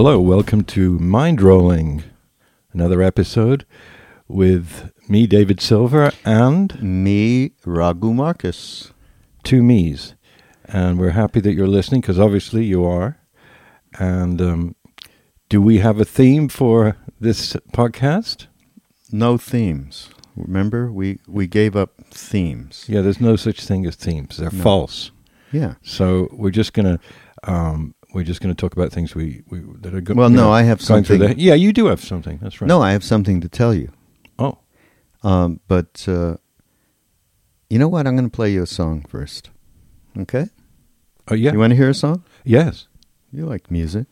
Hello, welcome to Mind Rolling, another episode with me, David Silver, and Me, Raghu Markus. two me's. And we're happy that you're listening because obviously you are. And um, do we have a theme for this podcast? No themes. Remember, we, we gave up themes. Yeah, there's no such thing as themes. They're No. false. Yeah. So we're just gonna um, we're just gonna talk about things we, we that are good. Well, no, I have going something. Yeah, you do have something. That's right. No, I have something to tell you. Oh, Um, but uh, you know what? I'm going to play you a song first. Okay? oh yeah. You want to hear a song? yes. You like music.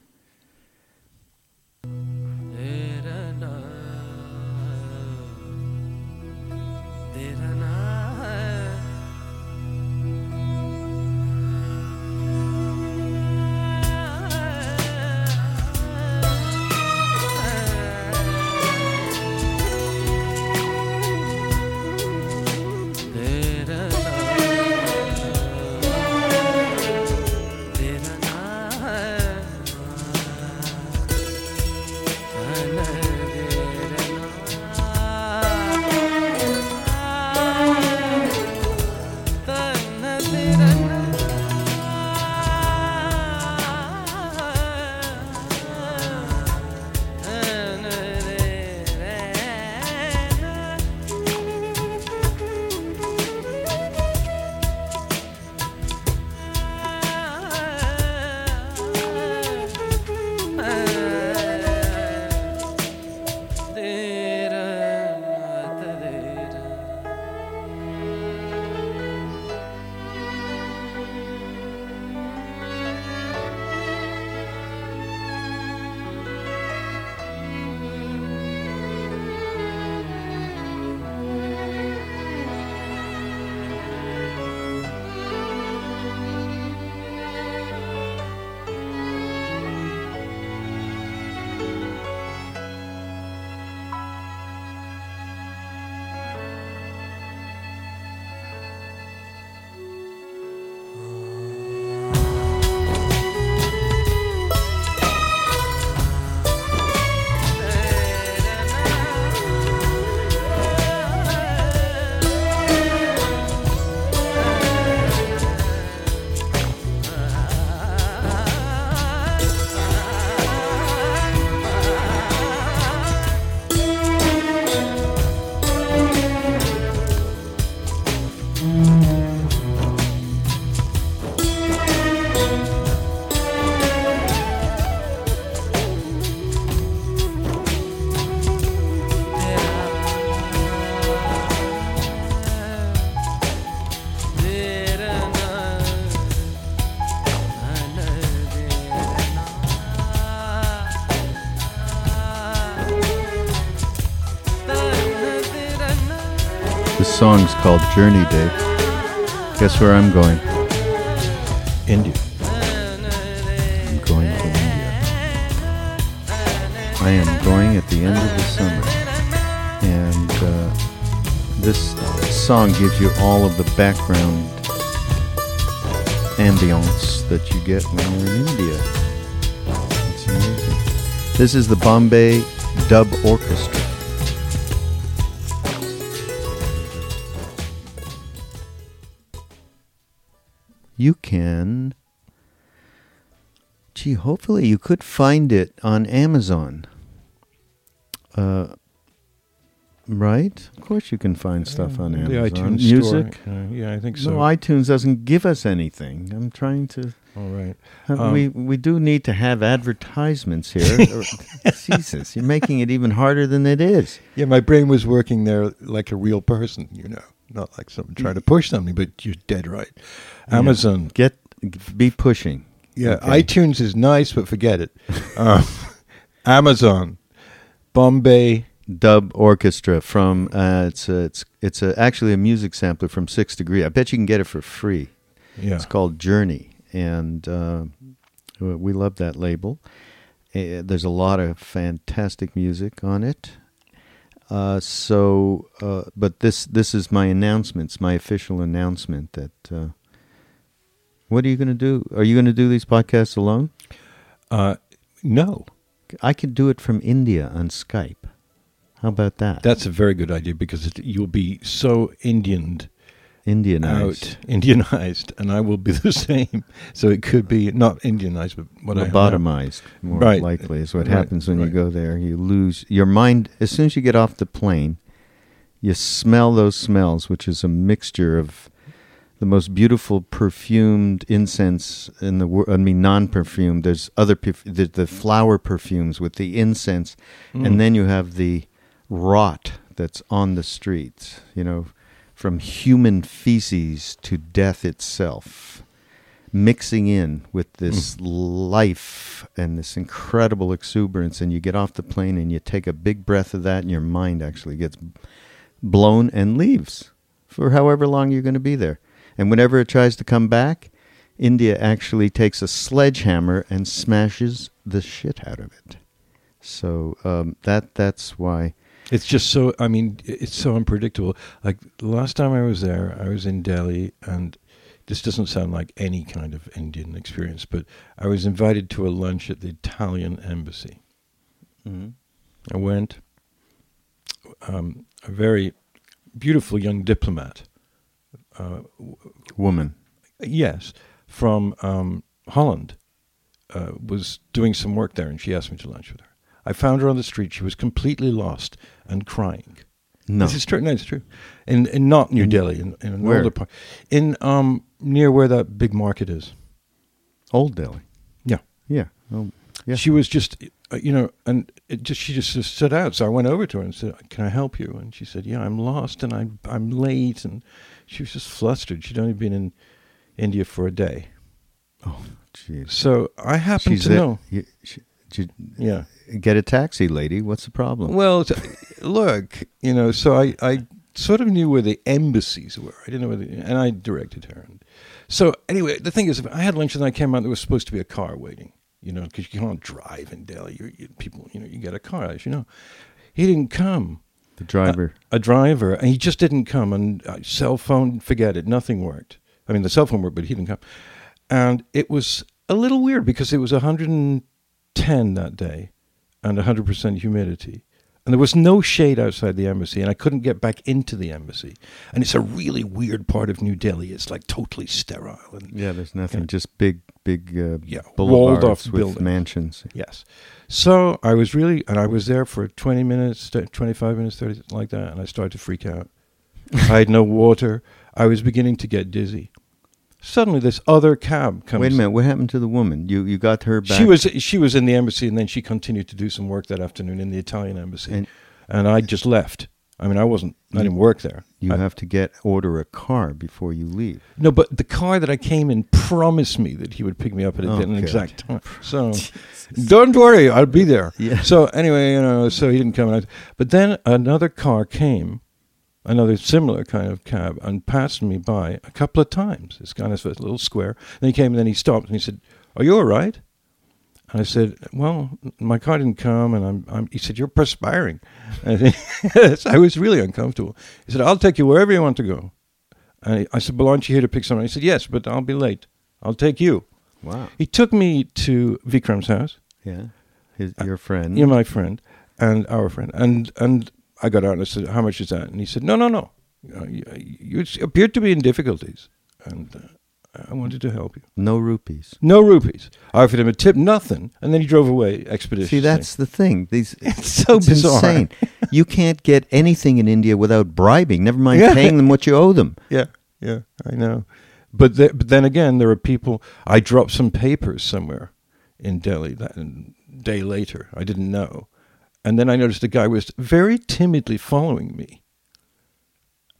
Called Journey Day. Guess where I'm going? India. I'm going to India. I am going at the end of the summer. And uh, this song gives you all of the background ambience that you get when you're in India. It's amazing. This is the Bombay Dub Orchestra. Gee, hopefully you could find it on Amazon. Uh, right? Of course you can find stuff on Amazon. the iTunes Music. store. Uh, yeah, I think so. No, iTunes doesn't give us anything. I'm trying to. All right. Uh, Um, we we do need to have advertisements here. Jesus, you're making it even harder than it is. Yeah, my brain was working there like a real person, you know, not like someone trying to push something, but you're dead right. Amazon. Get be pushing. Yeah, Okay. iTunes is nice, but forget it. um, Amazon, Bombay. Dub orchestra from uh, it's a, it's it's a, actually a music sampler from Six Degree. I bet you can get it for free. Yeah. It's called Journey, and uh, we love that label. Uh, there's a lot of fantastic music on it. Uh, so, uh, but this this is my announcements, my official announcement that. What are you going to do? Are you going to do these podcasts alone? Uh, no, I could do it from India on Skype. How about that? that's a very good idea because it, you'll be so Indianed Indianized. out, Indianized, and I will be the same. So it could be not Indianized, but what I am now. lobotomized more Right. likely is what Right, happens when you go there you lose your mind as soon as you get off the plane you smell those smells which is a mixture of the most beautiful perfumed incense in the world i mean non-perfumed there's other perf- the, the flower perfumes with the incense Mm. and then you have the rot that's on the streets you know from human feces to death itself mixing in with this life and this incredible exuberance and you get off the plane and you take a big breath of that and your mind actually gets blown and leaves for however long you're going to be there and whenever it tries to come back india actually takes a sledgehammer and smashes the shit out of it so um, that that's why It's just so. I mean, it's so unpredictable. Like last time I was there, I was in Delhi, and this doesn't sound like any kind of Indian experience, but I was invited to a lunch at the Italian embassy. I went. Um, a very beautiful young diplomat. Uh, woman yes, from um, Holland, uh, was doing some work there, and she asked me to lunch with her. I found her on the street. She was completely lost and crying. no This is true. No, it's true. In, in not New In- Delhi, in, in an where? older part, in um near where that big market is. old delhi Yeah. yeah oh, yeah She was just, uh, you know, and it just she just, just stood out. So I went over to her and said, "Can I help you?" And she said, "Yeah, I'm lost and I'm I'm late." And she was just flustered. She'd only been in India for a day, oh jeez so I happened She's to know. You, she, you Yeah. get a taxi, lady. What's the problem? Well, look, you know, so I, I sort of knew where the embassies were. I didn't know where the, and I directed her. And so anyway, the thing is, I had lunch and I came out. There was supposed to be a car waiting, you know, because you can't drive in Delhi. You, you, people, you know, you get a car, as you know. He didn't come. The driver. A driver, and he just didn't come. And uh, cell phone, forget it, nothing worked. I mean, the cell phone worked, but he didn't come. And it was a little weird because it was 110 that day and 100% humidity. And there was no shade outside the embassy, and I couldn't get back into the embassy. And it's a really weird part of New Delhi. It's like totally sterile. And yeah, there's nothing. Just big, big uh, Yeah, boulevards walled-off with buildings. mansions. Yes. So I was really, and I was there for 20 minutes, 25 minutes, 30, like that, and I started to freak out. I had no water. I was beginning to get dizzy. Suddenly, this other cab comes. Wait a minute. What happened to the woman? You you got her back. She was she was in the embassy, and then she continued to do some work that afternoon in the Italian embassy, And- and, I just left. I mean, I wasn't. I didn't work there. You I- have to get order a car before you leave. no, but the car that I came in promised me that he would pick me up at Oh, an exact time. So don't worry, I'll be there. Yeah. So anyway, you know, so he didn't come. And I, but then another car came, another similar kind of cab, and passed me by a couple of times. This kind of a little square. Then he came, and then he stopped, and he said, "Are you all right?" And I said, "Well, my car didn't come," and I'm. I'm he said, "You're perspiring." I was really uncomfortable. He said, "I'll take you wherever you want to go." And I said, "Well, aren't you here to pick someone?" He said, "Yes, but I'll be late. I'll take you." Wow. He took me to Vikram's house. Yeah. His, your friend. You're my friend and our friend. And and I got out and I said, "How much is that?" And he said, "No, no, no. Uh, you, you appeared to be in difficulties." And uh, I wanted to help you. No rupees. No rupees. I offered him a tip, nothing, and then he drove away expeditiously. See, that's the thing. These it's so it's bizarre. insane. you can't get anything in India without bribing. Never mind Yeah. paying them what you owe them. Yeah, yeah, I know. But, but then again, there are people. I dropped some papers somewhere in Delhi that day later. I didn't know, and then I noticed a guy was very timidly following me,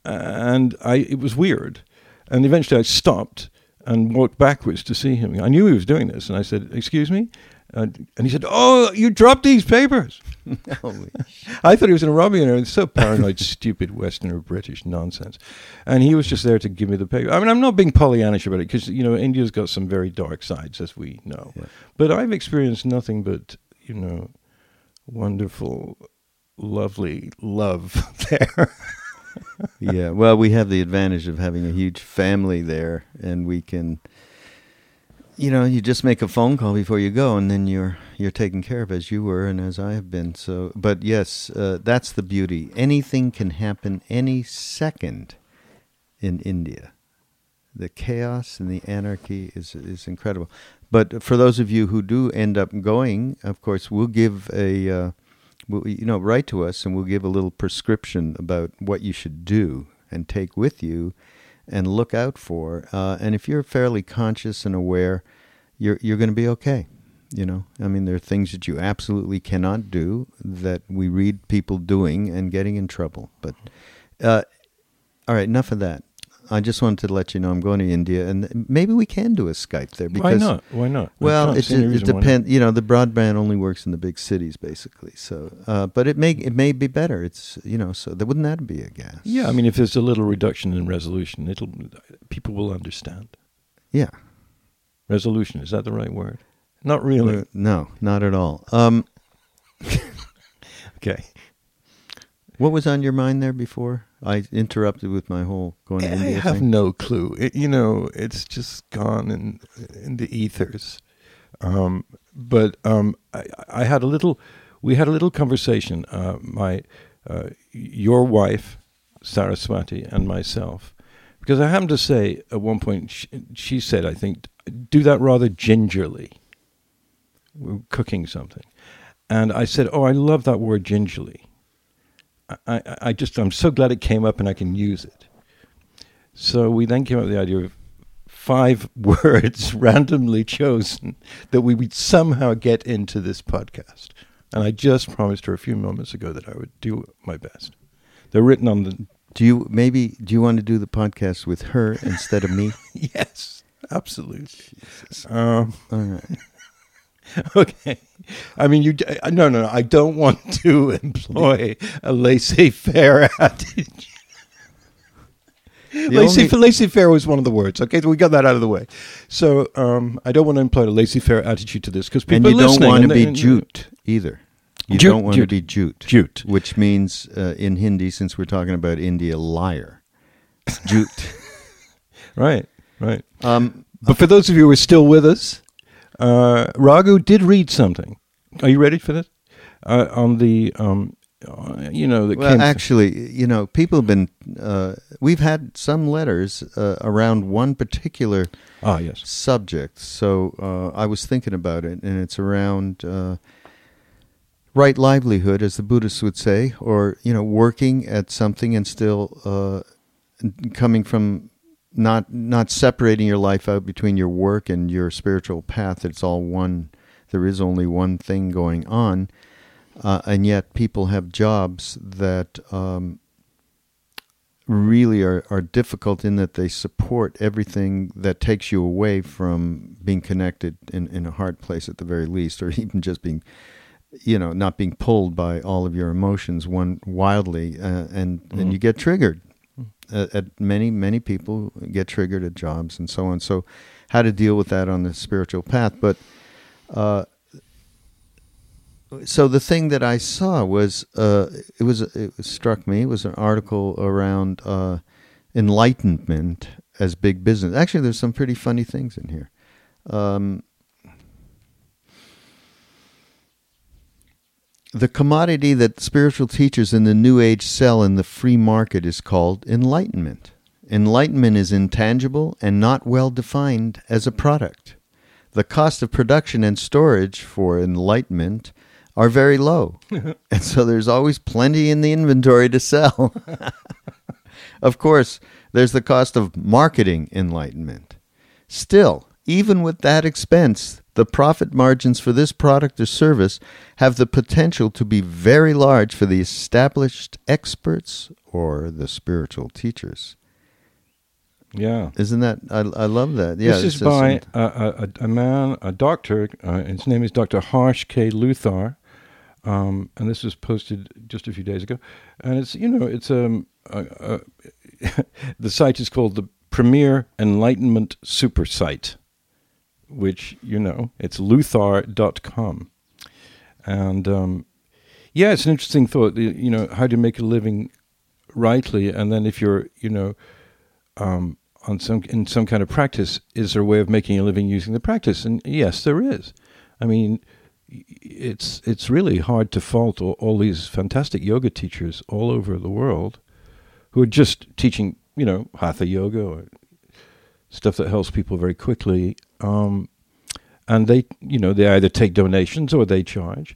and I it was weird, and eventually I stopped and walked backwards to see him. I knew he was doing this, and I said, "Excuse me," uh, and he said, "Oh, you dropped these papers." I thought he was going to rob me, and it's so paranoid, stupid Westerner British nonsense. And he was just there to give me the paper. I mean, I'm not being Pollyannish about it because you know India's got some very dark sides, as we know. Yeah. But I've experienced nothing but you know wonderful, lovely love there. Yeah. Well, we have the advantage of having a huge family there, and we can, you know, you just make a phone call before you go, and then you're you're taken care of as you were and as I have been. So, but yes, uh, that's the beauty. Anything can happen any second in India. The chaos and the anarchy is is incredible. But for those of you who do end up going, of course, we'll give a. Uh, well, you know, write to us and we'll give a little prescription about what you should do and take with you and look out for. Uh, and if you're fairly conscious and aware, you're you're going to be okay. You know, I mean, there are things that you absolutely cannot do that we read people doing and getting in trouble. But uh, all right, enough of that. I just wanted to let you know I'm going to India, and maybe we can do a Skype there. why Because not? Why not? Well, it, it, why depends. You know, the broadband only works in the big cities, basically. So, uh, but it may it may be better. It's you know, so that wouldn't that be a gas? Yeah, I mean, if there's a little reduction in resolution, it'll people will understand. yeah. Resolution is that the right word? Not really. Uh, no, not at all. Um, Okay. What was on your mind there before? I interrupted with my whole going to I India have thing. no clue. It, you know, it's just gone in in the ethers. Um, but um, I, I had a little. We had a little conversation. Uh, my, uh, your wife, Saraswati, and myself, because I happened to say at one point. She, she said, "I think do that rather gingerly." We were cooking something, and I said, "Oh, I love that word gingerly." I, I, just I'm so glad it came up and I can use it. So we then came up with the idea of five words randomly chosen that we would somehow get into this podcast. And I just promised her a few moments ago that I would do my best. They're written on the Do you maybe do you want to do the podcast with her instead of me? yes, absolutely. Um, All right. okay. I mean, you. uh, No, no, no. I don't want to employ a laissez-faire attitude. Laissez, only- laissez-faire was one of the words. Okay, so we got that out of the way. So um, I don't want to employ a laissez-faire attitude to this because And people you are don't want to be they- jute either. You Jute, don't want to be jute. Jute. Which means uh, in Hindi, since we're talking about India, liar. Jute. Right, right. um, But for those of you who are still with us, uh, Raghu did read something. Are you ready for this? Uh, on the, um, uh, you know, that well, actually, you know, people have been. Uh, we've had some letters uh, around one particular ah, yes. subject. So uh, I was thinking about it, and it's around uh, right livelihood, as the Buddhists would say, or you know, working at something and still uh, coming from not not separating your life out between your work and your spiritual path. It's all one. There is only one thing going on, uh, and yet people have jobs that. Um, really are, are difficult in that they support everything that takes you away from being connected in, in a hard place at the very least, or even just being, you know, not being pulled by all of your emotions one wildly, uh, and and you get triggered. Uh, at many many people get triggered at jobs and so on. So, how to deal with that on the spiritual path, but. Uh, so the thing that I saw was uh, it was it struck me. It was an article around uh, enlightenment as big business. Actually, there's some pretty funny things in here. Um, the commodity that spiritual teachers in the New Age sell in the free market is called enlightenment. Enlightenment is intangible and not well defined as a product. The cost of production and storage for enlightenment are very low. and so there's always plenty in the inventory to sell. of course, there's the cost of marketing enlightenment. Still, even with that expense, the profit margins for this product or service have the potential to be very large for the established experts or the spiritual teachers. Yeah. Isn't that? I, I love that. Yeah. this is by a, a, a, man, a doctor. Uh, his name is Dr. Harsh K. Luthar, um, and this was posted just a few days ago. And it's you know it's um the site is called the Premier Enlightenment Super Site, which you know it's luthar.com, and um, yeah, it's an interesting thought. You know how to make a living rightly, and then if you're you know um, on some in some kind of practice, is there a way of making a living using the practice? And yes, there is. I mean, it's it's really hard to fault all, all these fantastic yoga teachers all over the world who are just teaching, you know, hatha yoga or stuff that helps people very quickly. Um, and they, you know, they either take donations or they charge.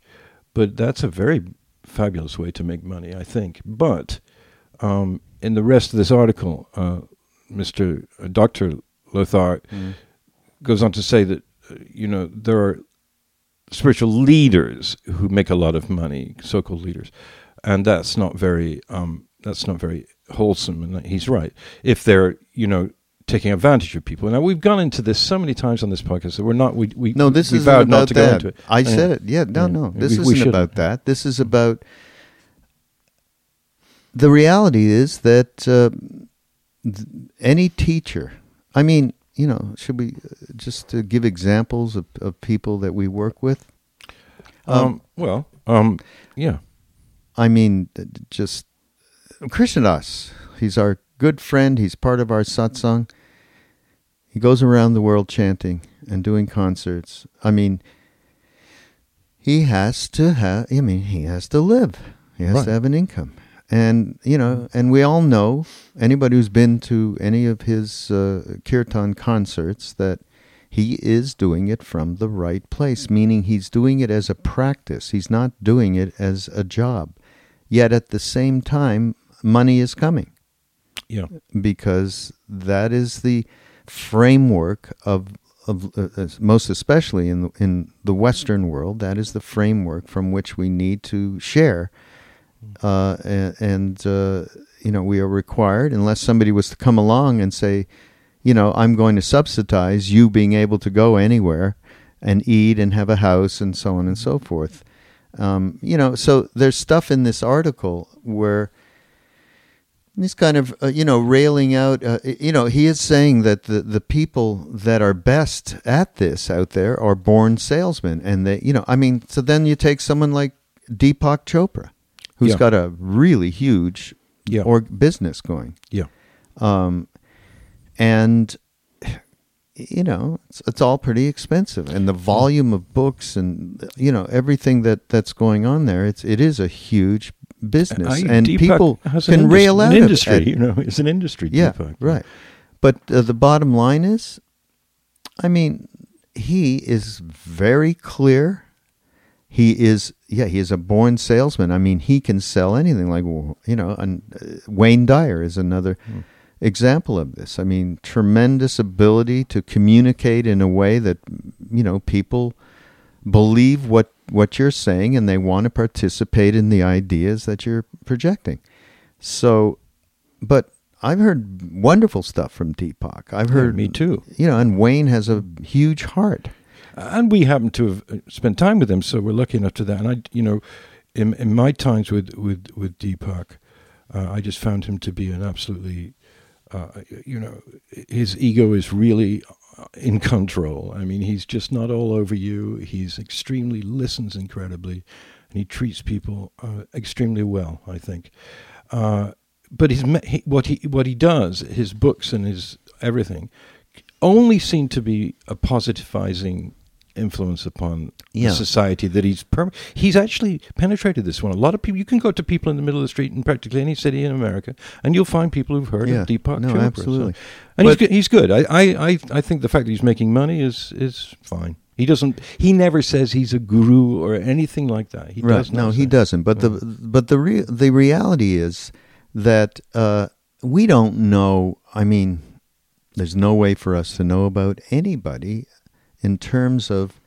But that's a very fabulous way to make money, I think. But um, in the rest of this article, uh, Mr. Uh, Dr. Luthar mm. goes on to say that, uh, you know, there are spiritual leaders who make a lot of money, so-called leaders, and that's not very um, that's not very wholesome. And he's right. If they're you know taking advantage of people. Now we've gone into this so many times on this podcast that we're not. We we no. This is about not to that. go into it. I said it. Yeah. No. Yeah. No. This we, isn't about that. This is about. The reality is that uh, th- any teacher, I mean, you know, should we uh, just to give examples of, of people that we work with? Um, um, well, um, yeah. I mean, just Krishnadas. He's our good friend. He's part of our satsang. He goes around the world chanting and doing concerts. I mean, he has to have. I mean, he has to live. He has right. to have an income. And you know, and we all know anybody who's been to any of his uh, kirtan concerts that he is doing it from the right place, meaning he's doing it as a practice. He's not doing it as a job. Yet at the same time, money is coming. Yeah, because that is the framework of of uh, most especially in the, in the Western world. That is the framework from which we need to share uh, and, and uh, you know we are required unless somebody was to come along and say, you know, I'm going to subsidize you being able to go anywhere and eat and have a house and so on and so forth. Um, you know, so there's stuff in this article where he's kind of uh, you know railing out uh, you know he is saying that the the people that are best at this out there are born salesmen and they you know i mean so then you take someone like deepak chopra who's yeah. got a really huge yeah. or business going. Yeah. Um, and you know, it's, it's, all pretty expensive, and the volume of books and you know everything that that's going on there. It's it is a huge business, and Deepak people can rail out an industry. At, you know, it's an industry. Yeah, Deepak. right. But uh, the bottom line is, I mean, he is very clear he is yeah he is a born salesman i mean he can sell anything like you know and uh, wayne dyer is another mm. example of this i mean tremendous ability to communicate in a way that you know people believe what what you're saying and they want to participate in the ideas that you're projecting so but I've heard wonderful stuff from Deepak. I've heard yeah, me too. You know, and Wayne has a huge heart and we happen to have spent time with him, so we're lucky enough to that. And I, you know, in, in my times with with with Deepak, uh, I just found him to be an absolutely, uh, you know, his ego is really in control. I mean, he's just not all over you. He's extremely listens incredibly, and he treats people uh, extremely well. I think. Uh, but his, what he what he does, his books and his everything, only seem to be a positivizing influence upon Yeah. society that he's perm- he's actually penetrated this one. A lot of people you can go to people in the middle of the street in practically any city in America, and you'll find people who've heard Yeah. of Deepak No, Chopra. So- absolutely. and he's good. He's good. I, I, I, think the fact that he's making money is is fine. He doesn't. He never says he's a guru or anything like that. He right. does No, he doesn't. But the but the re- the reality is that uh, we don't know. I mean, there's no way for us to know about anybody in terms of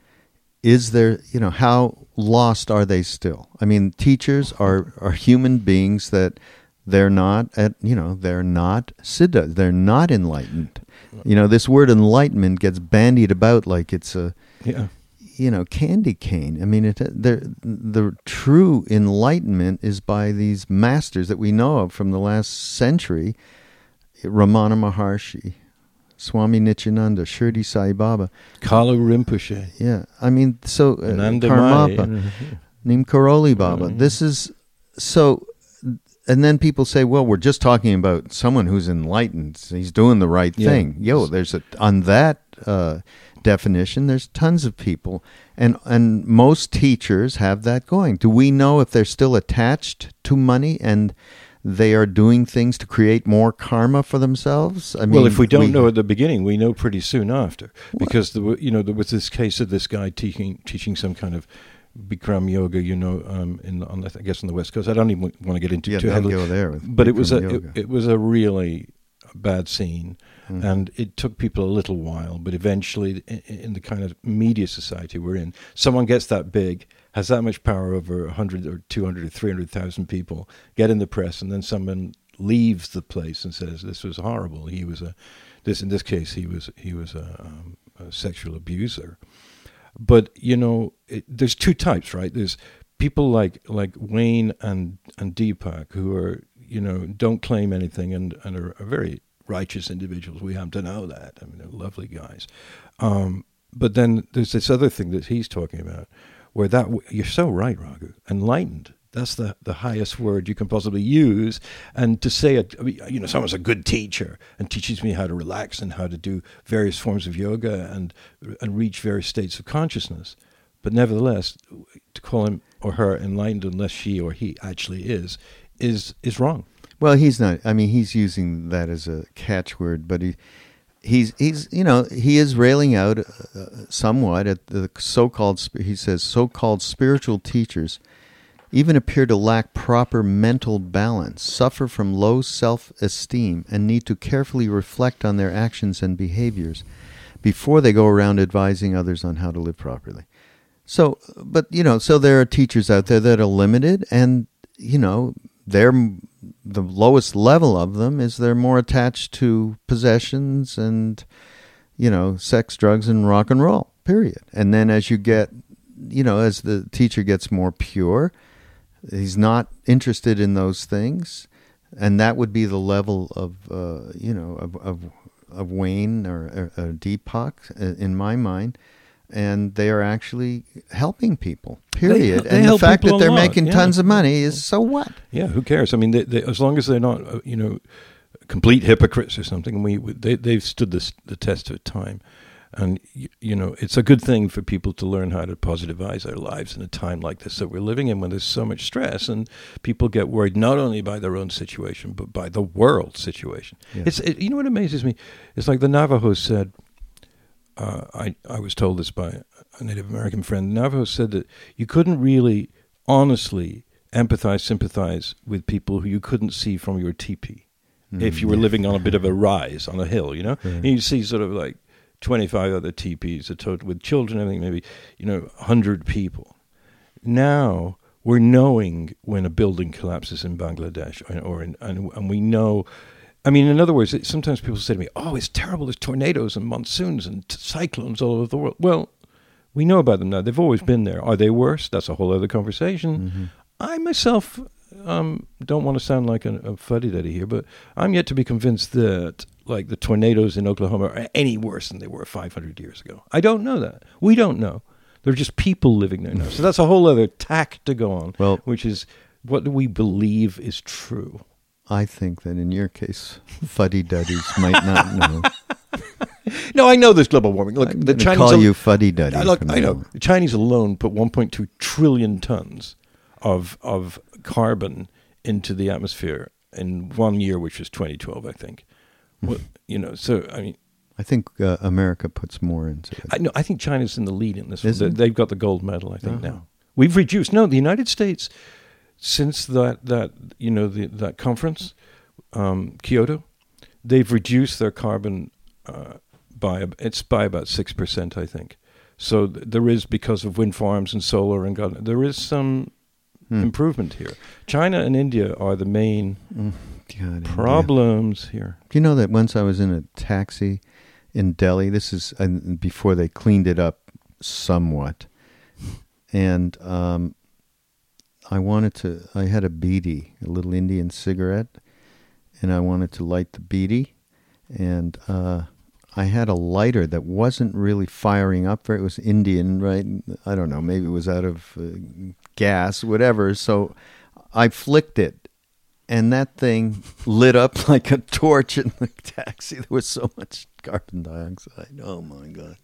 is there you know how lost are they still? I mean, teachers are are human beings that they're not at you know they're not siddha they're not enlightened you know this word enlightenment gets bandied about like it's a Yeah. you know candy cane i mean it the the true enlightenment is by these masters that we know of from the last century ramana maharshi swami nityananda shirdi sai baba Kalu Rinpoche. yeah i mean so uh, karmapa. Neem Karoli Baba. Mhm. This is so, and then people say, "Well, we're just talking about someone who's enlightened. He's doing the right Yeah. thing." Yo, there's a on that uh, definition. There's tons of people, and and most teachers have that going. Do we know if they're still attached to money and they are doing things to create more karma for themselves? I mean, well, if we don't know at the beginning, we know pretty soon after, because there were, you know there was this case of this guy teaching teaching some kind of Bikram yoga, you know, um, in on the, I guess on the west coast. I don't even want to get into yeah, too heavily, go there. But it was a it, it was a really bad scene, Mhm. and it took people a little while, but eventually, in, in the kind of media society we're in, someone gets that big, has that much power over 100 or 200 or 300,000 people, get in the press, and then someone leaves the place and says this was horrible. He was a this in this case he was he was a, um, a sexual abuser. But you know, it, there's two types, right? There's people like like Wayne and and Deepak who are you know don't claim anything and and are, are very righteous individuals. We happen to know that. I mean, they're lovely guys. Um, but then there's this other thing that he's talking about, where that you're so right, Raghu. Enlightened. That's the, the highest word you can possibly use. And to say it, I mean, you know, someone's a good teacher and teaches me how to relax and how to do various forms of yoga and and reach various states of consciousness. But nevertheless, to call him or her enlightened unless she or he actually is, is is wrong. Well, he's not. I mean, he's using that as a catchword, but he, he's he's you know he is railing out uh, somewhat at the so-called. He says so-called spiritual teachers even appear to lack proper mental balance, suffer from low self-esteem, and need to carefully reflect on their actions and behaviors before they go around advising others on how to live properly. So, but you know, so there are teachers out there that are limited, and you know, they're the lowest level of them is they're more attached to possessions and you know, sex, drugs, and rock and roll. Period. And then as you get, you know, as the teacher gets more pure, he's not interested in those things, and that would be the level of, uh, you know, of of, of Wayne or, or, or Deepak uh, in my mind. And they are actually helping people. Period. they and the fact that they're making yeah. tons of money is so what? Yeah, who cares? I mean, they, they, as long as they're not, uh, you know, complete hypocrites or something, we they they've stood this, the test of time, and you, you know, it's a good thing for people to learn how to positivize their lives in a time like this that we're living in, when there's so much stress and people get worried not only by their own situation but by the world situation. Yeah. It's it, you know what amazes me? It's like the Navajos said. Uh, I I was told this by a Native American friend. Navajo said that you couldn't really honestly empathize, sympathize with people who you couldn't see from your teepee. If you were Mm. living on a bit of a rise on a hill, you know, Yeah. and you see sort of like twenty-five other teepees, a total with children, everything, maybe you know, hundred people. Now we're knowing when a building collapses in Bangladesh, or, or in, and, and we know. I mean, in other words, it, sometimes people say to me, "Oh, it's terrible. There's tornadoes and monsoons and t- cyclones all over the world." Well, we know about them now. They've always been there. Are they worse? That's a whole other conversation. Mm-hmm. I myself um, don't want to sound like a, a fuddy-duddy here, but I'm yet to be convinced that like the tornadoes in Oklahoma are any worse than they were 500 years ago. I don't know that. We don't know. They're just people living there now. So that's a whole other tack to go on, Well- which is what do we believe is true? I think that in your case, fuddy duddies might not know. no, I know there's global warming. Look, I'm the Chinese call al- you fuddy duddy. Look, I know the Chinese alone put 1.2 trillion tons of of carbon into the atmosphere in one year, which was 2012, I think. Hmm. Well, you know, so I mean, I think uh, America puts more into it. I know I think China's in the lead in this. Is They, they've got the gold medal, I think Uh-huh. now. We've reduced. No, the United States since that that you know the, that conference, um, Kyoto, they've reduced their carbon uh, by it's by about six percent, I think. So th- there is because of wind farms and solar and God, there is some Hmm. improvement here. China and India are the main Mm, God, India. problems here. Do you know that once I was in a taxi in Delhi? This is uh, before they cleaned it up somewhat, and um, I wanted to. I had a beedi, a little Indian cigarette, and I wanted to light the beedi, and uh, I had a lighter that wasn't really firing up. It was Indian, right? I don't know. Maybe it was out of uh, gas, whatever. So I flicked it and that thing lit up like a torch in the taxi. There was so much carbon dioxide. Oh my god!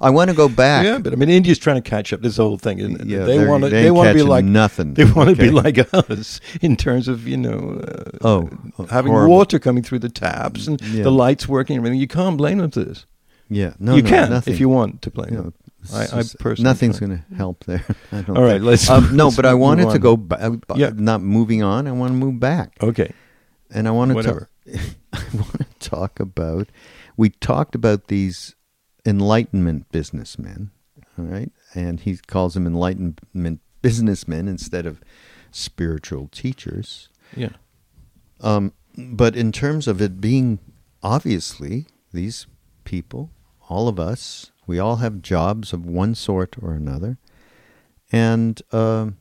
I want to go back. Yeah, but I mean, India's trying to catch up. This whole thing? Yeah, they want to. they They want to be like nothing, They want to be like us in terms of you know. Uh, Oh, having horrible. water coming through the taps and Yeah. the lights working. and everything. You can't blame them for this. Yeah, no, you no, can nothing. if you want to blame know, them. I- I personally nothing's going to help there. I don't All right, think. let's- Um, no, let's but I wanted to go back. Yeah. Not moving on. I want to move back, Okay, and I want to. Whatever. I want to talk about. We talked about these enlightenment businessmen, all right, and he calls them enlightenment businessmen instead of spiritual teachers. yeah, Um, but in terms of it being obviously these people, all of us, we all have jobs of one sort or another, and um,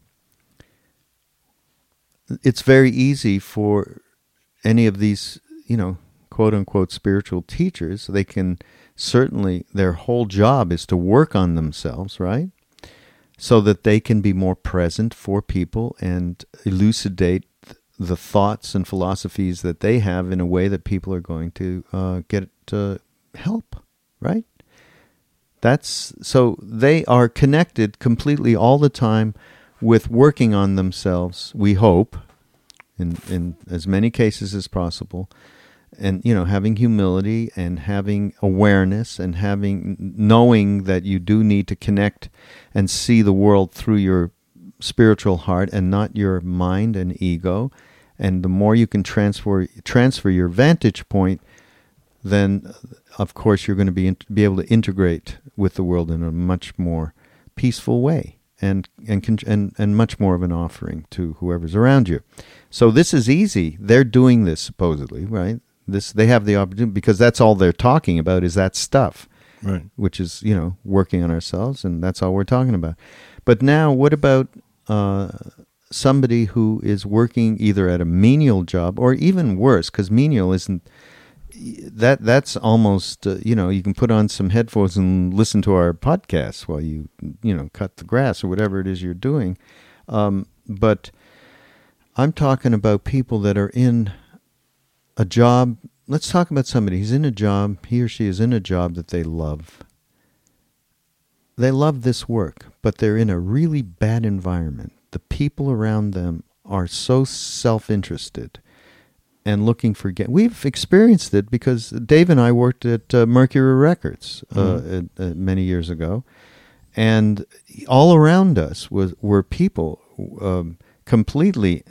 it's very easy for any of these, you know, quote unquote spiritual teachers. They can certainly their whole job is to work on themselves, right? so that they can be more present for people and elucidate the thoughts and philosophies that they have in a way that people are going to uh, get uh, help, right? That's so they are connected completely all the time with working on themselves. We hope, in in as many cases as possible, and you know having humility and having awareness and having knowing that you do need to connect and see the world through your spiritual heart and not your mind and ego and the more you can transfer transfer your vantage point then of course you're going to be in, be able to integrate with the world in a much more peaceful way and and and and much more of an offering to whoever's around you. So this is easy. They're doing this supposedly, right? This they have the opportunity because that's all they're talking about is that stuff, right. which is you know working on ourselves, and that's all we're talking about. But now, what about uh, somebody who is working either at a menial job or even worse, because menial isn't that that's almost uh, you know you can put on some headphones and listen to our podcast while you you know cut the grass or whatever it is you're doing. Um, but i'm talking about people that are in a job. Let's talk about somebody who's in a job he or she is in a job that they love. They love this work but they're in a really bad environment. The people around them are so self-interested and looking for ga- we've experienced it because Dave and I worked at uh, Mercury Records uh, at, uh, many years ago, and all around us was were people um, completely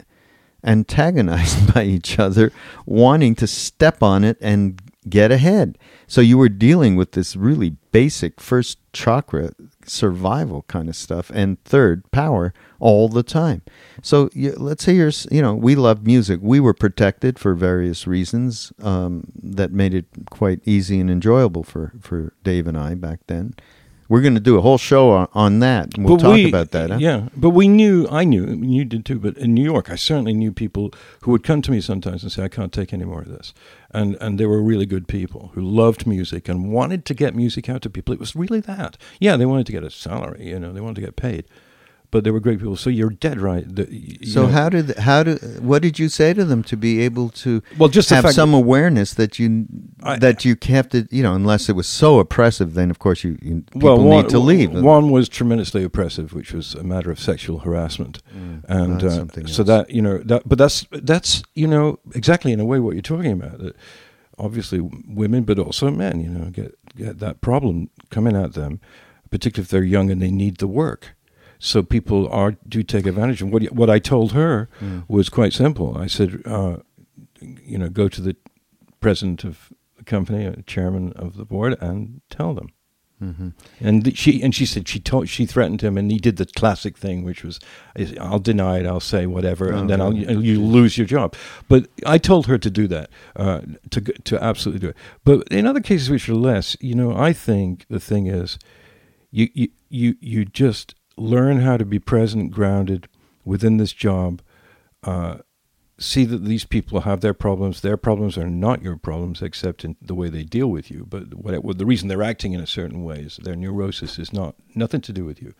antagonized by each other, wanting to step on it and get ahead. So you were dealing with this really basic first chakra survival kind of stuff and third power all the time. So you, let's say you're, you know, we love music. We were protected for various reasons um, that made it quite easy and enjoyable for, for Dave and I back then. We're going to do a whole show on, on that. and We'll But talk we- about that. Huh? Yeah, but we knew, I knew, you did too, but in New York, I certainly knew people who would come to me sometimes and say, I can't take any more of this. And, and they were really good people who loved music and wanted to get music out to people. It was really that. Yeah, they wanted to get a salary, you know, they wanted to get paid. But they were great people. So you're dead right. The, you So know- how did how do what did you say to them to be able to well just have some awareness that you I- that you kept it you know unless it was so oppressive then of course you, you people well, one, need to leave One was tremendously oppressive, which was a matter of sexual harassment, and uh, so that you know that. But that's that's you know exactly in a way what you're talking about. That obviously women, but also men, you know, get get that problem coming at them, particularly if they're young and they need the work. So people are do take advantage. And what what I told her Mm. was quite simple. I said, uh, you know, go to the president of the company, uh, chairman of the board, and tell them. hmm And th- she and she said she told she threatened him, and he did the classic thing, which was, "I'll deny it, I'll say whatever, and then I'll you lose your job." But I told her to do that, uh, to to absolutely do it. But in other cases which are less, you know, I think the thing is, you you you you just learn how to be present, grounded within this job. Uh, see that these people have their problems. Their problems are not your problems, except in the way they deal with you. But what, what the reason they're acting in a certain way is their neurosis is not nothing to do with you.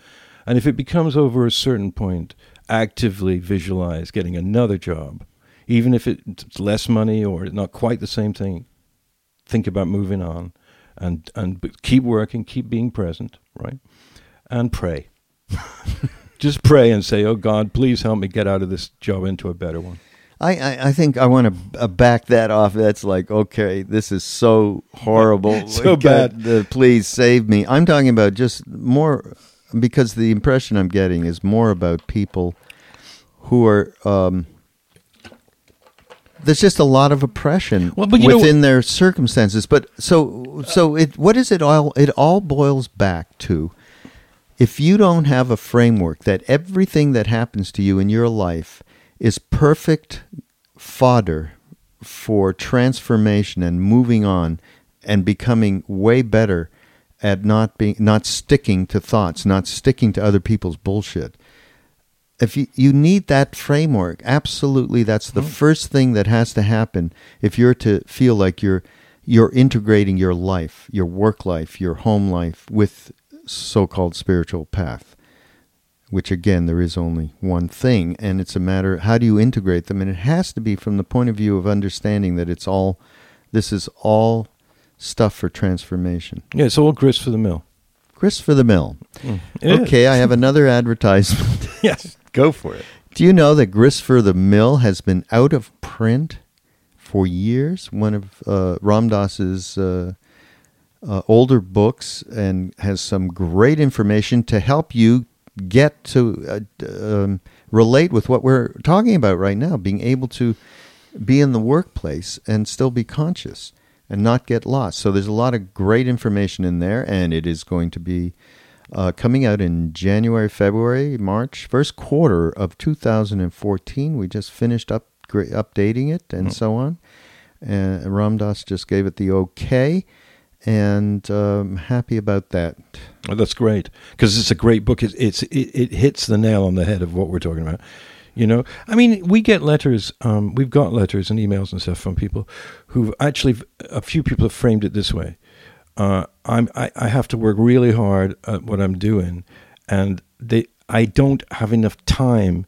And if it becomes over a certain point, actively visualize getting another job, even if it's less money or not quite the same thing. Think about moving on, and and keep working, keep being present, right, and pray. Just pray and say, "Oh God, please help me get out of this job into a better one." I, I, I think I want to uh, back that off. That's like, okay, this is so horrible. So God, bad. uh, please save me. I'm talking about just more because the impression I'm getting is more about people who are. Um, there's just a lot of oppression Well, you know- within their circumstances. But so so it what is it all? It all boils back to if you don't have a framework that everything that happens to you in your life is perfect fodder for transformation and moving on and becoming way better at not being not sticking to thoughts, not sticking to other people's bullshit. If you, you need that framework, absolutely that's the hmm. first thing that has to happen if you're to feel like you're you're integrating your life, your work life, your home life with so-called spiritual path which again there is only one thing and it's a matter how do you integrate them and it has to be from the point of view of understanding that it's all this is all stuff for transformation Yeah, it's all grist for the mill. Grist for the mill is. okay i have another advertisement yes, go for it. do you know that grist for the mill has been out of print for years one of uh, Ram Dass's uh, uh, older books and has some great information to help you get to uh, um, relate with what we're talking about right now being able to be in the workplace and still be conscious and not get lost so there's a lot of great information in there and it is going to be uh, coming out in January, February, March, first quarter of 2014. We just finished up updating it and so on. And Ram Dass just gave it the okay, and um, happy about that. That's great because it's a great book. It's, it's it, it hits the nail on the head of what we're talking about. You know, I mean, we get letters. Um, we've got letters and emails and stuff from people who actually. A few people have framed it this way: uh, I'm I, I have to work really hard at what I'm doing, and they I don't have enough time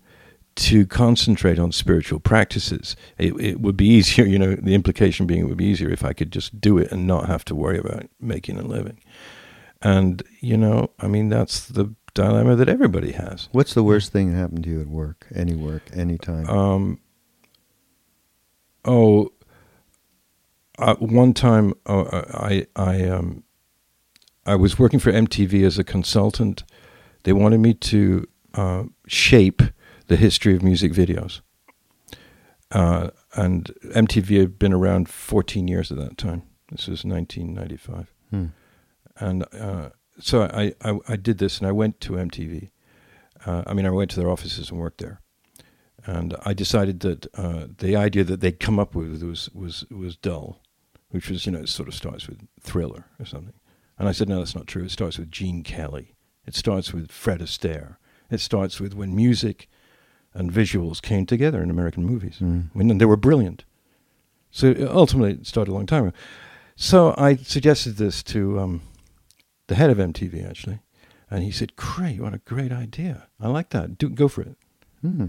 to concentrate on spiritual practices. It, it would be easier, you know, the implication being it would be easier if I could just do it and not have to worry about making a living. And, you know, I mean, that's the dilemma that everybody has. What's the worst thing that happened to you at work? Any work, anytime? Um, oh, uh, one time uh, I, I, um, I was working for MTV as a consultant. They wanted me to uh, shape the history of music videos. Uh, and MTV had been around 14 years at that time. This was 1995. Hmm. And uh, so I, I, I did this and I went to MTV. Uh, I mean, I went to their offices and worked there. And I decided that uh, the idea that they'd come up with was, was, was dull, which was, you know, it sort of starts with Thriller or something. And I said, no, that's not true. It starts with Gene Kelly. It starts with Fred Astaire. It starts with when music and visuals came together in American movies. Mm. I mean, they were brilliant. So ultimately, it started a long time ago. So I suggested this to um, the head of MTV, actually, And he said, "Great, what a great idea! I like that. Do go for it." Hmm.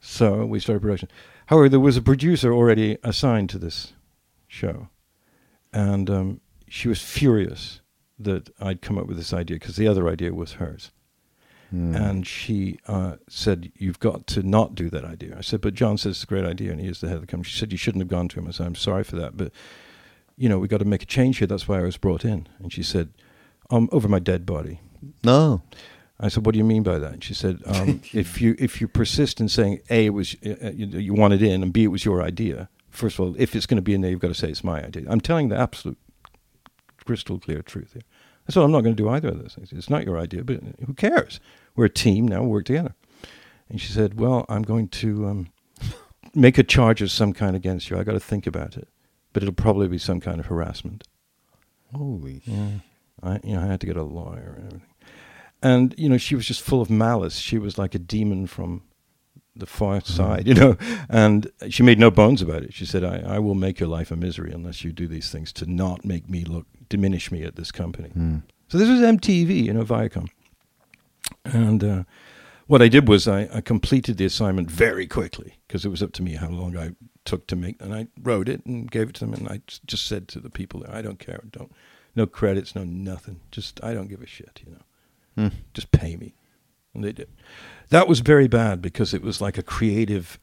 So we started production. However, there was a producer already assigned to this show, and um, she was furious that I'd come up with this idea because the other idea was hers. Hmm. And she uh, said, You've got to not do that idea. I said, But John says it's a great idea and he is the head of the company. She said, You shouldn't have gone to him. I said, I'm sorry for that. But, you know, we've got to make a change here. That's why I was brought in. And she said, um, Over my dead body. no. I said, "What do you mean by that?" And she said, um, "If you if you persist in saying a it was uh, uh, you, you want it in and b it was your idea. First of all, if it's going to be in there, you've got to say it's my idea. I'm telling the absolute crystal clear truth here. I said, I'm not going to do either of those things. It's not your idea, but who cares? We're a team now. We work together. And she said, Well, I'm going to um, make a charge of some kind against you. I got to think about it, but it'll probably be some kind of harassment. Holy. Yeah. I, you know, I had to get a lawyer and everything. And, you know, she was just full of malice. She was like a demon from the far side, you know. And she made no bones about it. She said, I, I will make your life a misery unless you do these things to not make me look, diminish me at this company. Hmm. So this was MTV, you know, Viacom. And uh, what I did was I, I completed the assignment very quickly because it was up to me how long I took to make. And I wrote it and gave it to them. And I just- said to the people there, I don't care. Don't, no credits, no nothing. Just, I don't give a shit, you know. Hmm. Just pay me. And they did. That was very bad because it was like a creative,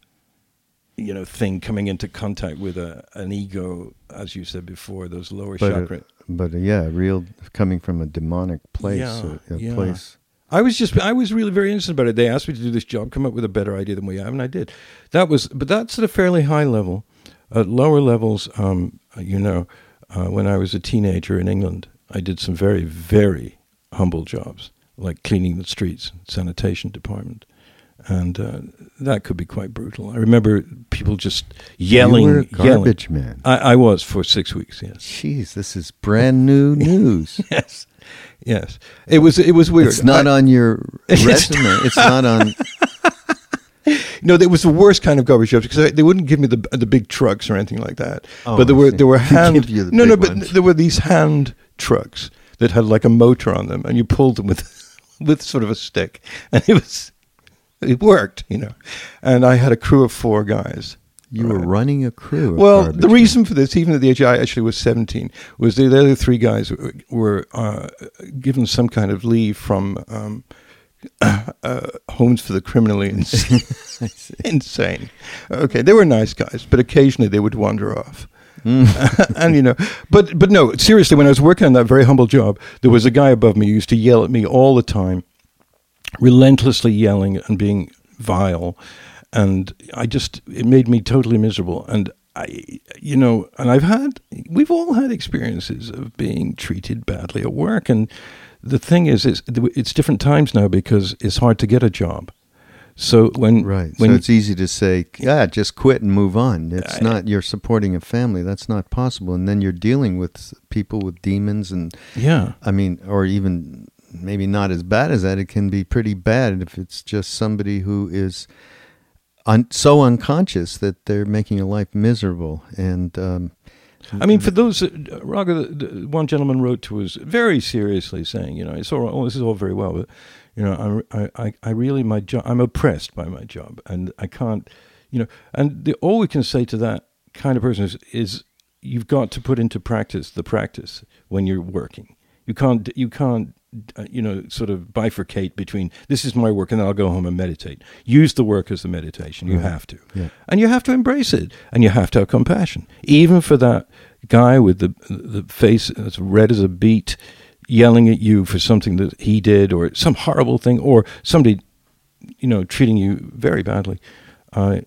you know, thing coming into contact with a, an ego, as you said before, those lower But, uh, chakra. but uh, yeah, real coming from a demonic place. Yeah, a, a yeah. place. I was just, I was really very interested about it. They asked me to do this job, come up with a better idea than we have, and I did. That was, but that's at a fairly high level. At lower levels, um, you know, uh, when I was a teenager in England, I did some very, very humble jobs, like cleaning the streets, sanitation department. And uh, that could be quite brutal. I remember people just yelling, You were a yelling. garbage man. I, I was for six weeks. Yes, Jeez, this is brand new news. yes, yes. It was. It was weird. It's not I- on your resume. It's not on. No, it was the worst kind of garbage jobs because they wouldn't give me the the big trucks or anything like that. Oh, but there were there were hand give you the no no, big but ones. there were these hand trucks that had like a motor on them, and you pulled them with with sort of a stick, and it was it worked, you know. And I had a crew of four guys. You were running a crew. Well, the reason for this, even at the age I actually was 17, was the, the other three guys were, were uh, given some kind of leave from um, uh, homes for the criminally insane. insane. Okay, they were nice guys, but occasionally they would wander off. and you know, but but no, seriously, when I was working on that very humble job, there was a guy above me who used to yell at me all the time, relentlessly yelling and being vile, and I just it made me totally miserable. And I, you know, and I've had we've all had experiences of being treated badly at work, and the thing is, it's it's different times now because it's hard to get a job. So when Right. when so it's easy to say, yeah, just quit and move on. It's I- not, you're supporting a family. That's not possible. And then you're dealing with people with demons and, yeah I mean, or even maybe not as bad as that. It can be pretty bad if it's just somebody who is un- so unconscious that they're making your life miserable. And, um, I mean, for those, uh, Raghu, one gentleman wrote to us very seriously saying, you know, it's all, right, oh, this is all very well, but, you know, I, I, I really, my job, I'm oppressed by my job and I can't, you know, and the, all we can say to that kind of person is, is you've got to put into practice the practice when you're working. You can't, you can't, uh, you know, sort of bifurcate between this is my work and then I'll go home and meditate. Use the work as the meditation. You Right. have to. Yeah. And you have to embrace it, and you have to have compassion, even for that guy with the the face as red as a beet, yelling at you for something that he did, or some horrible thing, or somebody, you know, treating you very badly. Uh,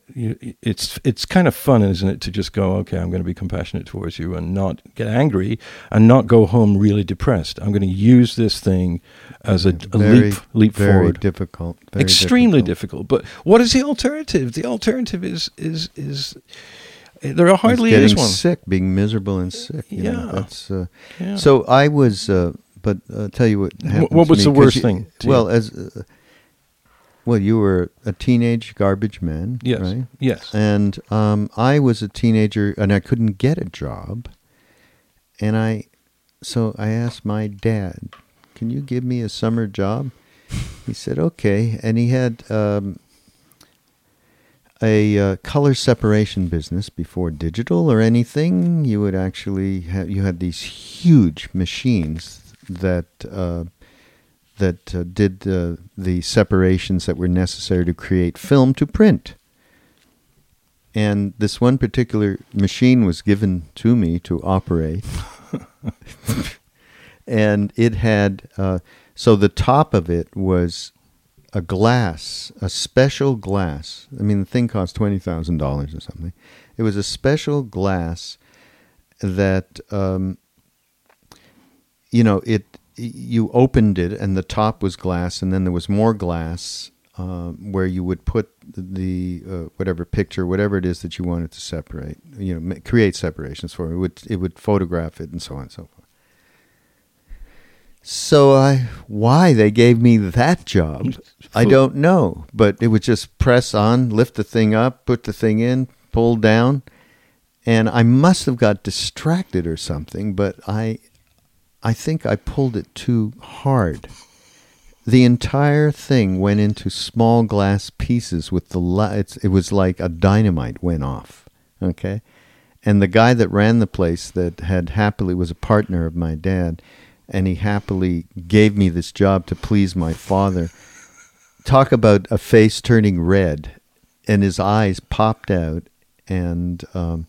it's it's kind of fun, isn't it, to just go, okay, I'm going to be compassionate towards you and not get angry and not go home really depressed. I'm going to use this thing as a, a very, leap leap very forward difficult. Very extremely difficult. difficult. But what is the alternative? The alternative is is is there It's hardly getting is one. sick, being miserable and sick. You know, Yeah. that's uh, Yeah. so. I was, uh, but uh, tell you what. happened what was the worst you- thing to Well, you? as uh, well, you were a teenage garbage man, yes, right? yes, And um, I was a teenager, and I couldn't get a job, and I, so I asked my dad, can you give me a summer job? He said, okay. And he had um, a uh, color separation business before digital or anything. You would actually have, you had these huge machines that uh, that uh, did uh, the separations that were necessary to create film to print. And this one particular machine was given to me to operate. and it had, uh, so the top of it was a glass, a special glass. I mean, the thing cost $20,000 or something. It was a special glass that, um, you know, it, you opened it and the top was glass and then there was more glass uh, where you would put the uh, whatever picture, whatever it is that you wanted to separate, you know, create separations for it. it. Would it would photograph it and so on and so forth. So I, why they gave me that job, I don't know. But it would just press on, lift the thing up, put the thing in, pull down, and I must have got distracted or something. But I, I think I pulled it too hard. The entire thing went into small glass pieces with the la- it was like a dynamite went off. Okay, and the guy that ran the place that had happily was a partner of my dad, and he happily gave me this job to please my father. Talk about a face turning red, and his eyes popped out, and um,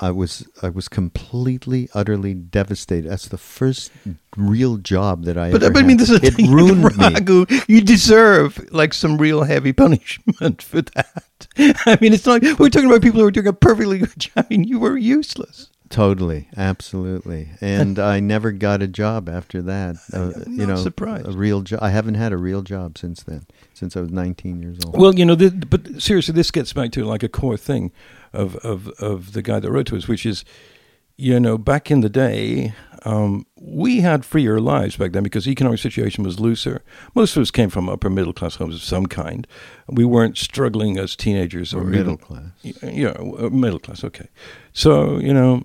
I was I was completely utterly devastated. That's the first real job that I but, ever. But I mean, this is it ruined Raghu, me. You deserve like some real heavy punishment for that. I mean, it's not. We're talking about people who are doing a perfectly good job. I mean, you were useless. Totally, absolutely, and I never got a job after that. Uh, you know, surprised. a real job. I haven't had a real job since then, since I was 19 years old. Well, you know, but seriously, this gets back to like a core thing of of of the guy that wrote to us, which is, you know, back in the day, um, we had freer lives back then because the economic situation was looser. Most of us came from upper middle class homes of some kind. We weren't struggling as teenagers or, or middle even, class. Yeah, uh, middle class. Okay, so you know,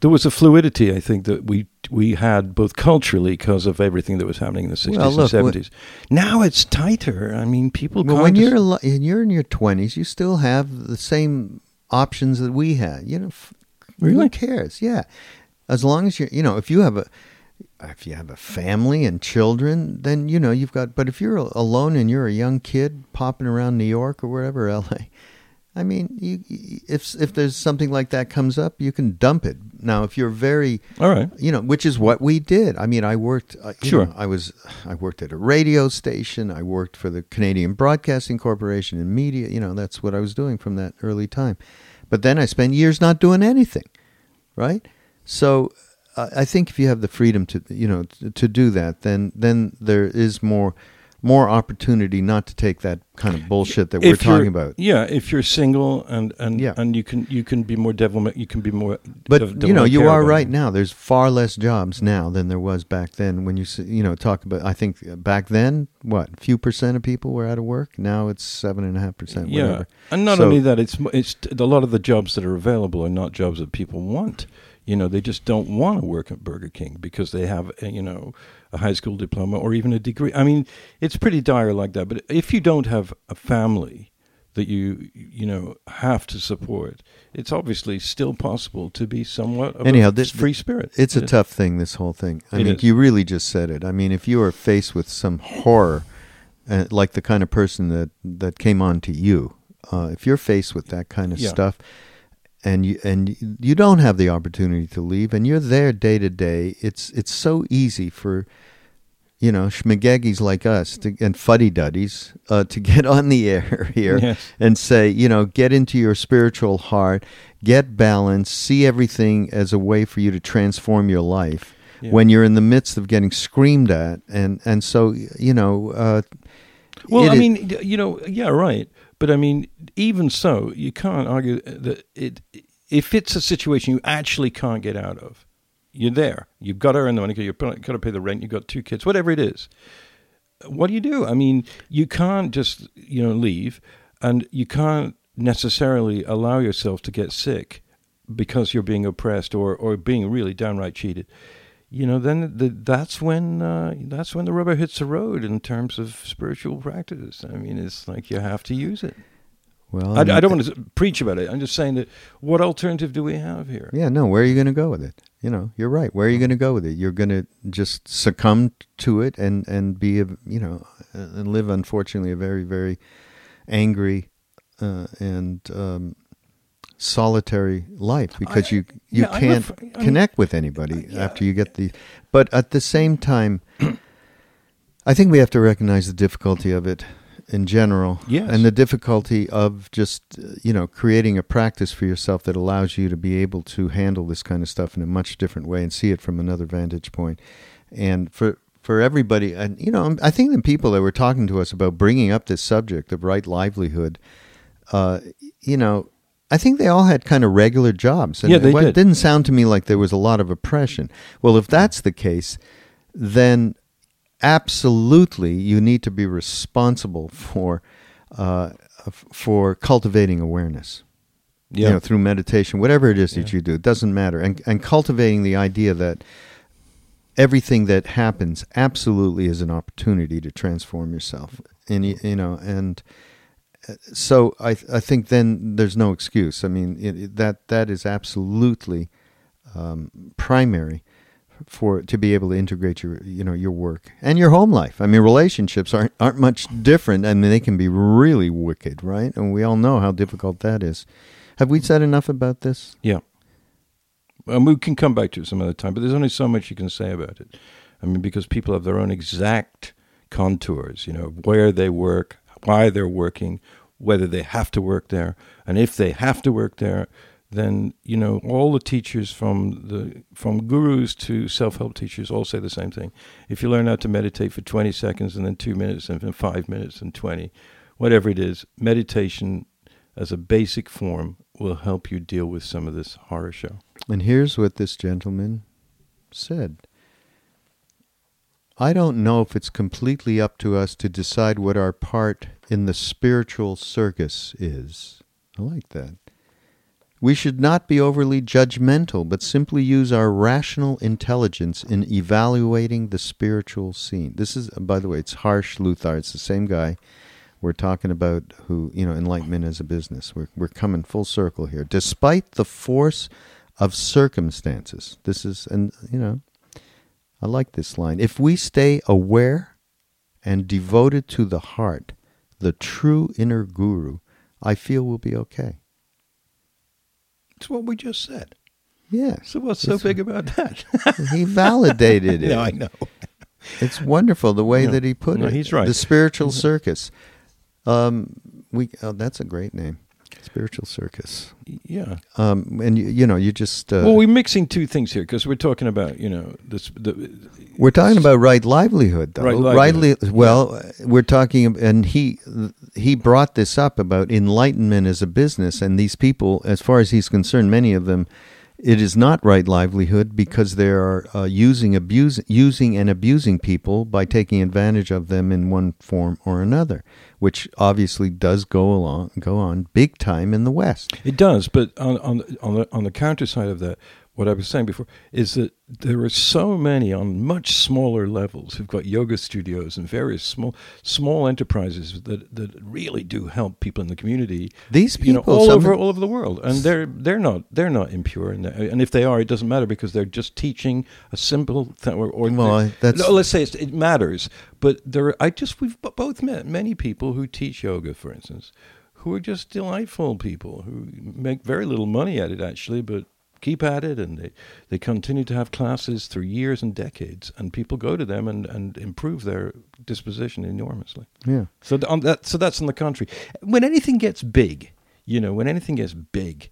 there was a fluidity I think that we we had both culturally because of everything that was happening in the sixties well, and seventies. Now it's tighter. I mean, people. Well, when you're you're in your twenties, you still have the same options that we had. You know, really? who cares? Yeah, as long as you you know if you have a if you have a family and children, then you know you've got. But if you're alone and you're a young kid popping around New York or wherever, L.A., I mean, you, if if there's something like that comes up, you can dump it. Now, if you're very, all right, you know, which is what we did. I mean, I worked. Uh, sure, know, I was. I worked at a radio station. I worked for the Canadian Broadcasting Corporation in media. You know, that's what I was doing from that early time. But then I spent years not doing anything, right? So uh, I think if you have the freedom to, you know, to, to do that, then then there is more more opportunity not to take that kind of bullshit that if we're talking about. Yeah, if you're single and and yeah. and you can you can be more devil you can be more. But you know, you are right now. There's far less jobs now than there was back then. When you you know talk about, I think back then, what few percent of people were out of work. Now it's seven and a half percent. Yeah, and not so, only that, it's it's a lot of the jobs that are available are not jobs that people want. You know, they just don't want to work at Burger King because they have, a, you know, a high school diploma or even a degree. I mean, it's pretty dire like that. But if you don't have a family that you you know have to support, it's obviously still possible to be somewhat of Anyhow, a this, free spirit. It's it a is. tough thing. This whole thing. I it mean, is. you really just said it. I mean, if you are faced with some horror, uh, like the kind of person that that came on to you, uh, if you're faced with that kind of yeah. stuff and you and you don't have the opportunity to leave and you're there day to day it's it's so easy for you know schmageggies like us to, and fuddy-duddies uh, to get on the air here yes. and say you know get into your spiritual heart get balance see everything as a way for you to transform your life yeah. when you're in the midst of getting screamed at and and so you know uh, well i mean you know yeah right but I mean, even so, you can't argue that it. If it's a situation you actually can't get out of, you're there. You've got to earn the money. You've got to pay the rent. You've got two kids. Whatever it is, what do you do? I mean, you can't just you know leave, and you can't necessarily allow yourself to get sick because you're being oppressed or or being really downright cheated. You know, then the, that's when uh, that's when the rubber hits the road in terms of spiritual practice. I mean, it's like you have to use it. Well, I, and- I don't want to preach about it. I'm just saying that what alternative do we have here? Yeah, no. Where are you going to go with it? You know, you're right. Where are you going to go with it? You're going to just succumb to it and and be a you know and live unfortunately a very very angry uh, and um, solitary life because I- you you can't I'm- connect with anybody Yeah. after you get the. But at the same time, I think we have to recognize the difficulty of it in general, Yes. and the difficulty of just you know creating a practice for yourself that allows you to be able to handle this kind of stuff in a much different way and see it from another vantage point. And for for everybody, and you know, I think the people that were talking to us about bringing up this subject of right livelihood, uh, you know. I think they all had kind of regular jobs. And Yeah, they it did. didn't sound to me like there was a lot of oppression. Well, if that's the case, then absolutely you need to be responsible for uh, for cultivating awareness. Yeah. You know, through meditation, whatever it is that you do, it doesn't matter. And and cultivating the idea that everything that happens absolutely is an opportunity to transform yourself. And you, you know, and so I I think then there's no excuse. I mean, it, it- that that is absolutely um, primary for to be able to integrate your you know your work and your home life. I mean, relationships aren't aren't much different. I mean, they can be really wicked, right? And we all know how difficult that is. Have we said enough about this? Yeah. And we can come back to it some other time, but there's only so much you can say about it. I mean, because people have their own exact contours, you know, where they work, why they're working, whether they have to work there. And if they have to work there, then, you know, all the teachers from the from gurus to self-help teachers all say the same thing. If you learn how to meditate for 20 seconds and then 2 minutes and then 5 minutes and 20, whatever it is, meditation as a basic form will help you deal with some of this horror show. And here's what this gentleman said. I don't know if it's completely up to us to decide what our part in the spiritual circus is. I like that. We should not be overly judgmental, but simply use our rational intelligence in evaluating the spiritual scene. This is, uh, by the way, it's Harsh Luthar. It's the same guy we're talking about who, you know, enlightenment as a business. We're, we're coming full circle here. Despite the force of circumstances, this is, and, you know, I like this line. If we stay aware and devoted to the heart, the true inner guru, I feel we'll be okay. It's what we just said. Yes. So what's so big about that? he validated it. no, I know. It's wonderful the way Yeah. that he put No, it. he's right. The spiritual circus. Um, we oh, that's a great name. Spiritual circus. Yeah. Um, and you, you know, you just uh, well, we're mixing two things here because we're talking about you know this. The, we're talking about right livelihood, though. Right livelihood. li- well, we're talking, and he he brought this up about enlightenment as a business, and these people, as far as he's concerned, many of them. It is not right livelihood because they are uh, using abuse, using and abusing people by taking advantage of them in one form or another, which obviously does go along go on big time in the West. It does, but on on on the on the counter side of that, what I was saying before is that there are so many on much smaller levels who've got yoga studios and various small small enterprises that that really do help people in the community. These you know, people, all over all over the world, and they're they're not they're not impure, and, and if they are, it doesn't matter because they're just teaching a simple thing. Or, or Well, that's- no, let's say it's, it matters, but there are, I just we've both met many people who teach yoga, for instance, who are just delightful people who make very little money at it actually, but keep at it and they, they continue to have classes through years and decades and people go to them and, and improve their disposition enormously. Yeah. So on that, so that's on the contrary. When anything gets big, you know, when anything gets big,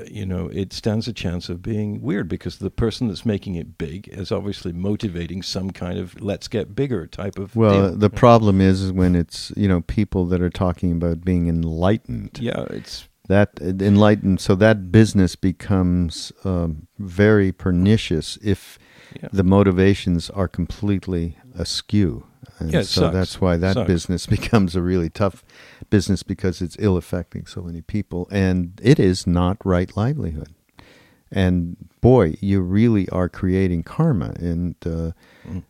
uh, you know, it stands a chance of being weird because the person that's making it big is obviously motivating some kind of "let's get bigger" type of. Well, deal. the problem is, is when it's you know people that are talking about being enlightened. yeah, it's That enlightened, so that business becomes um, very pernicious if yeah. the motivations are completely askew. And Yeah, so sucks. that's why that Sucks. business becomes a really tough business because it's ill affecting so many people, and it is not right livelihood. and boy, you really are creating karma. And uh, Mm.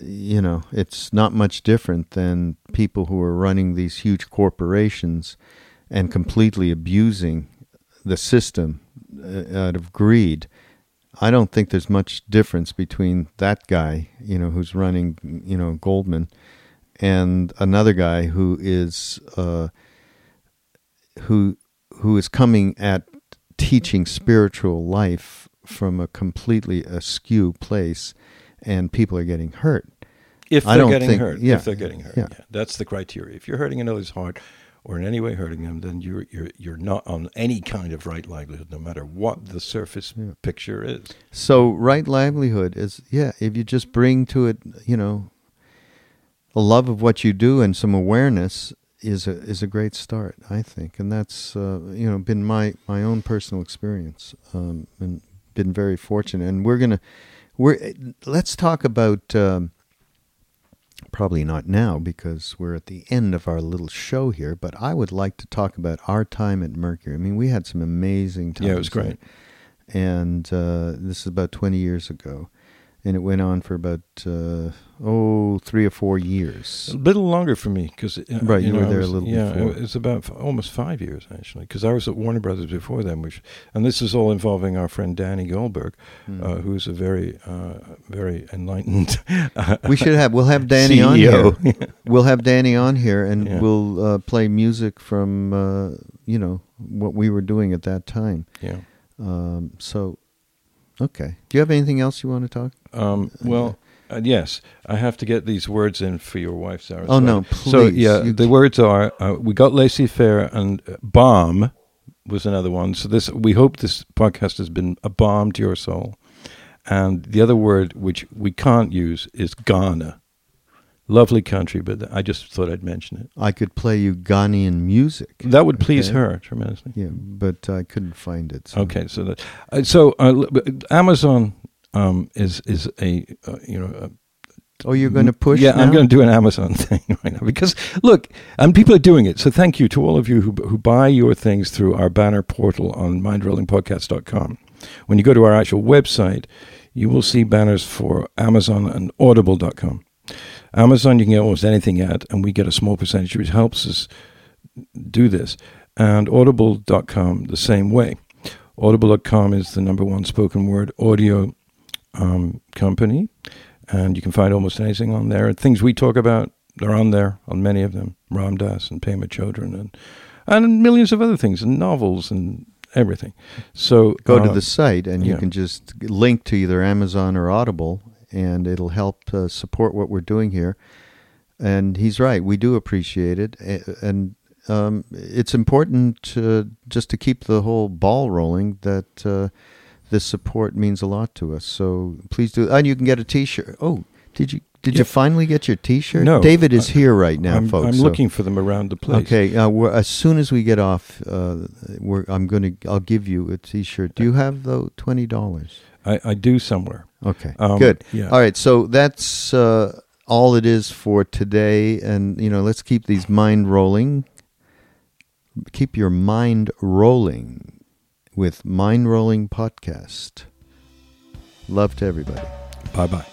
you know, it's not much different than people who are running these huge corporations and completely abusing the system uh, out of greed. I don't think there's much difference between that guy, you know, who's running, you know, Goldman, and another guy who is uh, who who is coming at teaching spiritual life from a completely askew place, and people are getting hurt. If they're getting think- hurt, yeah, if they're getting hurt, yeah. yeah. that's the criteria. If you're hurting another's heart or in any way hurting them, then you're you're you're not on any kind of right livelihood, no matter what the surface Yeah. picture is. So right livelihood is yeah, if you just bring to it, you know, a love of what you do and some awareness is a is a great start, I think, and that's uh, you know been my my own personal experience, um, and been very fortunate. And we're gonna we're let's talk about. Um, Probably not now because we're at the end of our little show here, but I would like to talk about our time at Mercury. I mean, we had some amazing times. Yeah, it was there great. and uh, this is about 20 years ago and it went on for about uh, oh three or four years A little longer for me because Right, you were there a little yeah, before. it's about f- almost five years actually because I was at Warner Brothers before then. Which and this is all involving our friend Danny Goldberg, Hmm. uh, who's a very uh, very enlightened. uh, we should have we'll have danny on here we'll have danny on here and Yeah. we'll uh, play music from uh, you know what we were doing at that time yeah. um, so okay do you have anything else you want to talk Um, well, uh, yes, I have to get these words in for your wife, Sarah. Oh, no, please. So yeah, You the c- words are: uh, we got laissez faire and uh, bomb was another one. So this, we hope this podcast has been a balm to your soul. And the other word which we can't use is Ghana. Lovely country, but I just thought I'd mention it. i could play you ghanaian music That would please Okay. her tremendously. yeah but i couldn't find it so. Okay, so that uh, so uh, Amazon um, is is a uh, you know a, oh you're going to push Yeah, I'm going to do an Amazon thing right now because look, and people are doing it. So thank you to all of you who who buy your things through our banner portal on mindrollingpodcast.com. When you go to our actual website, you will see banners for Amazon and Audible.com. Amazon, you can get almost anything at, and we get a small percentage, which helps us do this. And Audible.com, the same way. Audible.com is the number one spoken word audio um, company, and you can find almost anything on there. Things we talk about, they're on there, on many of them. Ram Dass and Pema Chodron and and millions of other things, and novels and everything. So go to uh, the site and you yeah. can just link to either Amazon or Audible, and it'll help uh, support what we're doing here. And he's right; we do appreciate it, and um, it's important to, just to keep the whole ball rolling. That uh, this support means a lot to us. So please do, and you can get a T-shirt. Oh, did you did you finally get your T-shirt? No, David is I- here right now, I'm, folks. I'm so- looking for them around the place. Okay, uh, we're, as soon as we get off, uh, we're, I'm gonna. I'll give you a T-shirt. Do you have though twenty dollars? I, I do somewhere. Okay, Um, good. Yeah. All right, so that's uh, all it is for today, and you know, let's keep these mind rolling. Keep your mind rolling with Mind Rolling Podcast. Love to everybody. Bye bye.